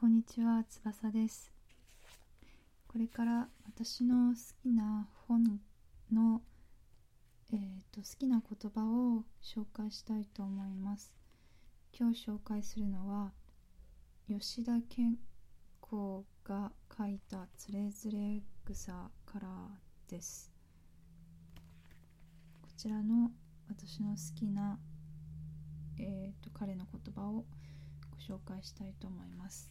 こんにちは、翼です。これから私の好きな本の、えーと好きな言葉を紹介したいと思います。今日紹介するのは吉田健子が書いた「つれづれ草」からです。こちらの私の好きな、えーと彼の言葉をご紹介したいと思います。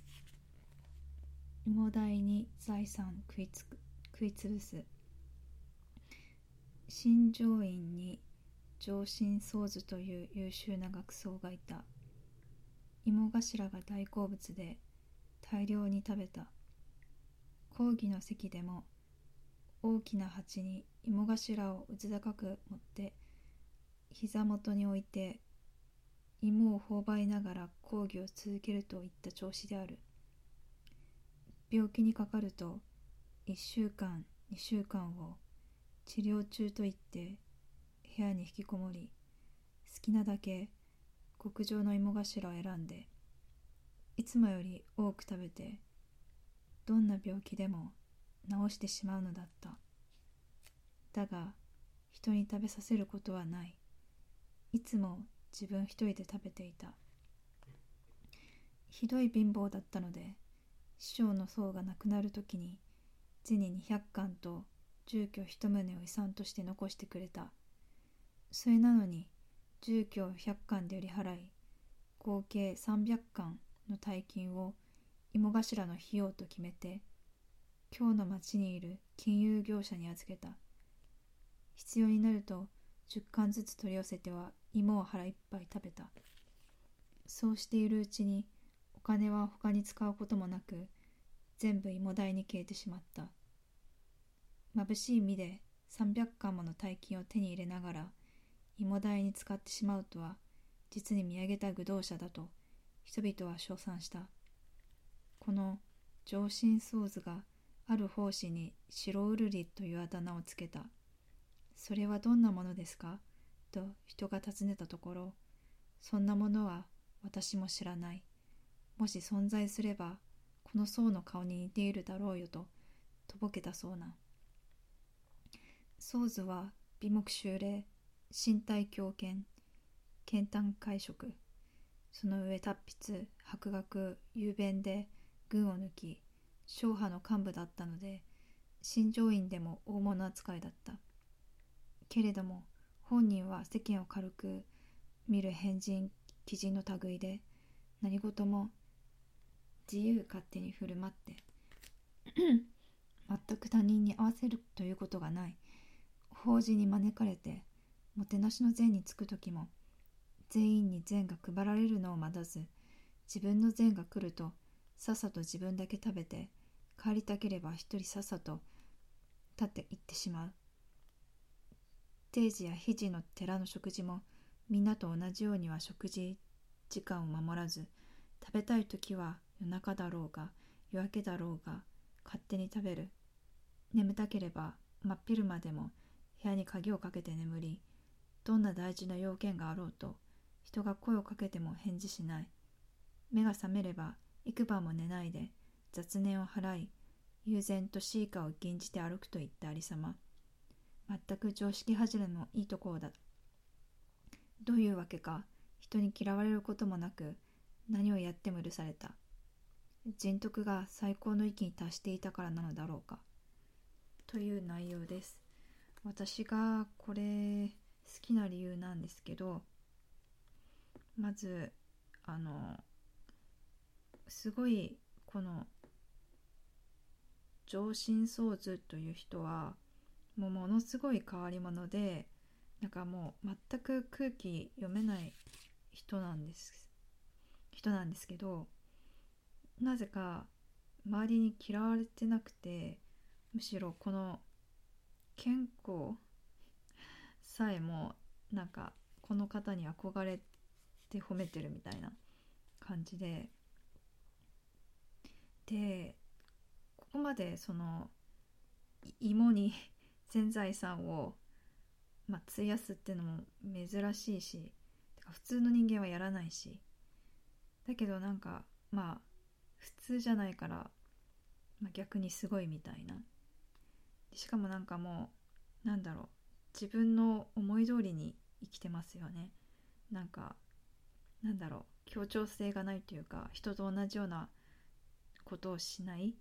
芋代に財産食いつく食いつぶす。新庄院に上心宗図という優秀な学僧がいた。芋頭が大好物で大量に食べた。講義の席でも大きな鉢に芋頭をうず高く持って膝元に置いて芋を頬張りながら講義を続けるといった調子である。病気にかかると1週間2週間を治療中と言って部屋に引きこもり好きなだけ極上の芋頭を選んでいつもより多く食べてどんな病気でも治してしまうのだった。だが人に食べさせることはない。いつも自分一人で食べていた。ひどい貧乏だったので師匠の僧が亡くなる時に銭200貫と住居一棟を遺産として残してくれた。それなのに住居を100貫で売り払い合計300貫の大金を芋頭の費用と決めて今日の町にいる金融業者に預けた。必要になると10貫ずつ取り寄せては芋を腹いっぱい食べた。そうしているうちにお金は他に使うこともなく全部芋代に消えてしまった。眩しい身で300貫もの大金を手に入れながら芋代に使ってしまうとは実に見上げた愚道者だと人々は称賛した。この上心宗図がある奉仕に白うるりというあだ名をつけた。それはどんなものですか？と人が尋ねたところそんなものは私も知らない。もし存在すればこの僧の顔に似ているだろうよととぼけたそうな。僧図は美目修霊身体強健健胆会食その上達筆博学雄弁で軍を抜き正派の幹部だったので新庄院でも大物扱いだった。けれども本人は世間を軽く見る変人鬼人の類で何事も自由勝手に振る舞って 全く他人に合わせるということがない。法事に招かれてもてなしの膳につく時も全員に膳が配られるのを待たず自分の膳が来るとさっさと自分だけ食べて帰りたければ一人さっさと立って行ってしまう。定時や肘の寺の食事もみんなと同じようには食事時間を守らず食べたい時は夜中だろうが夜明けだろうが勝手に食べる。眠たければ真っ昼間でも部屋に鍵をかけて眠りどんな大事な用件があろうと人が声をかけても返事しない。目が覚めれば幾晩も寝ないで雑念を払い悠然とシーカを吟じて歩くといったありさま。全く常識外れのいいところだ。どういうわけか人に嫌われることもなく何をやっても許された。人徳が最高の域に達していたからなのだろうか。という内容です。私がこれ好きな理由なんですけどまずあのすごいこの上心宗図という人はもうものすごい変わり者でなんかもう全く空気読めない人なんです人なんですけどなぜか周りに嫌われてなくてむしろこの健康さえもなんかこの方に憧れて褒めてるみたいな感じで。でここまでその芋に全財産を、まあ、費やすっていうのも珍しいし普通の人間はやらないし。だけどなんかまあ普通じゃないから、まあ、逆にすごいみたいな。しかもなんかもうなんだろう。自分の思い通りに生きてますよね。なんかなんだろう。協調性がないというか人と同じようなことをしない。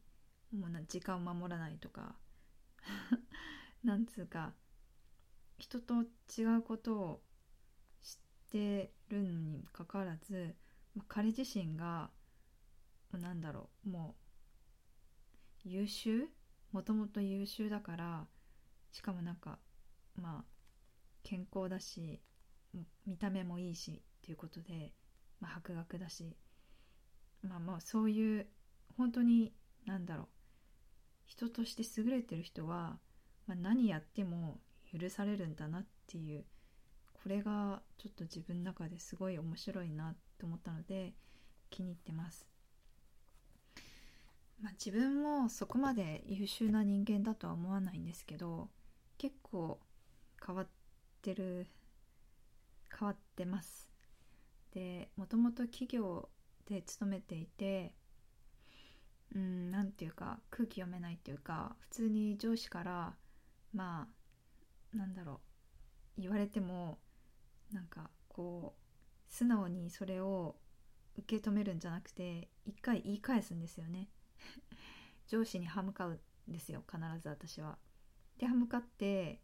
もうな時間を守らないとか。なんつうか人と違うことを知ってるのにかかわらず、まあ、彼自身がなんだろうもう優秀もともと優秀だからしかもなんかまあ健康だし見た目もいいしっていうことで、まあ、博学だしまあまあそういう本当に何だろう人として優れてる人は、まあ、何やっても許されるんだなっていうこれがちょっと自分の中ですごい面白いなと思ったので気に入ってます。まあ、自分もそこまで優秀な人間だとは思わないんですけど結構変わってる変わってます。でもともと企業で勤めていてうん何て言うか空気読めないっていうか普通に上司からまあなんだろう言われてもなんかこう素直にそれを受け止めるんじゃなくて一回言い返すんですよね。上司に歯向かうんですよ必ず私は。で歯向かって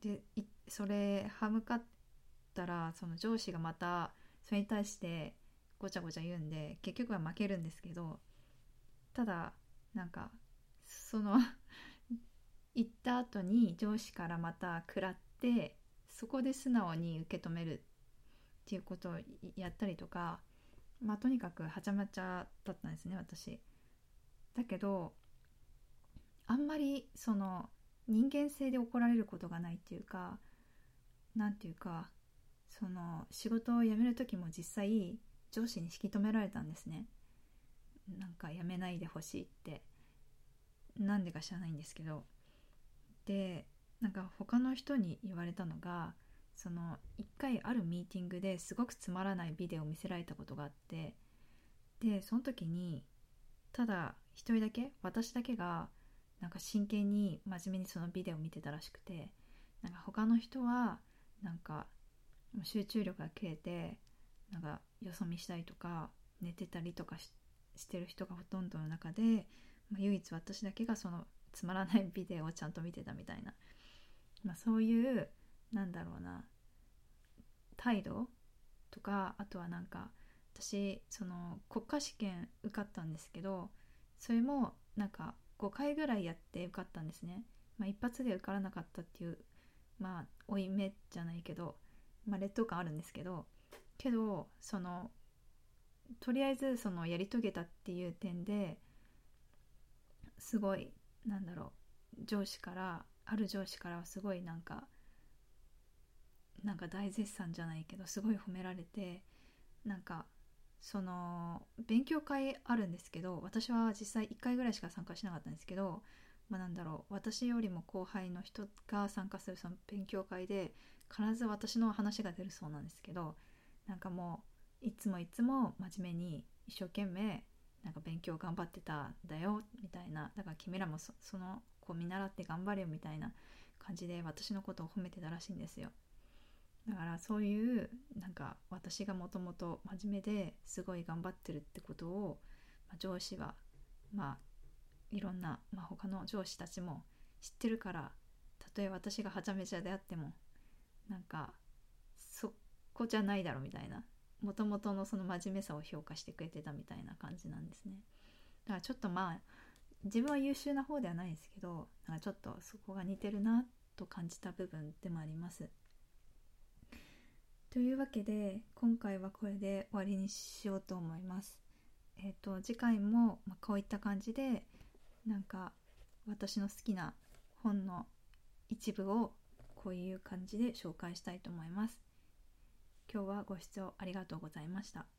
でそれ歯向かったらその上司がまたそれに対してごちゃごちゃ言うんで結局は負けるんですけどただなんかその 行った後に上司からまた食らってそこで素直に受け止めるっていうことをやったりとかまあとにかくはちゃめちゃだったんですね私。だけどあんまりその人間性で怒られることがないっていうか何ていうかその仕事を辞める時も実際上司に引き止められたんですね。なんか辞めないでほしいって。なんでか知らないんですけど。でなんか他の人に言われたのがその一回あるミーティングですごくつまらないビデオを見せられたことがあって。でその時にただ一人だけ私だけがなんか真剣に真面目にそのビデオを見てたらしくてなんか他の人はなんか集中力が切れてなんかよそ見したりとか寝てたりとかしてる人がほとんどの中で、まあ、唯一私だけがそのつまらないビデオをちゃんと見てたみたいな、まあ、そういうなんだろうな態度とかあとはなんか私その国家試験受かったんですけどそれもなんか5回ぐらいやって受かったんですね、まあ、一発で受からなかったっていうまあ負い目じゃないけど、まあ、劣等感あるんですけどけどそのとりあえずそのやり遂げたっていう点ですごいなんだろう上司からある上司からはすごいなんかなんか大絶賛じゃないけどすごい褒められてなんかその勉強会あるんですけど私は実際1回ぐらいしか参加しなかったんですけど、まあ、なんだろう私よりも後輩の人が参加するその勉強会で必ず私の話が出るそうなんですけどなんかもういつもいつも真面目に一生懸命なんか勉強頑張ってたんだよみたいなだから君らもその子見習って頑張れよみたいな感じで私のことを褒めてたらしいんですよ。だからそういうなんか私がもともと真面目ですごい頑張ってるってことを、まあ、上司はまあいろんな、まあ、他の上司たちも知ってるからたとえ私がはちゃめちゃであってもなんかそこじゃないだろみたいな。もともとのその真面目さを評価してくれてたみたいな感じなんですね。だからちょっとまあ自分は優秀な方ではないですけどなんかちょっとそこが似てるなと感じた部分でもあります。というわけで今回はこれで終わりにしようと思います。えっ、ー、と次回も、ま、こういった感じでなんか私の好きな本の一部をこういう感じで紹介したいと思います。今日はご視聴ありがとうございました。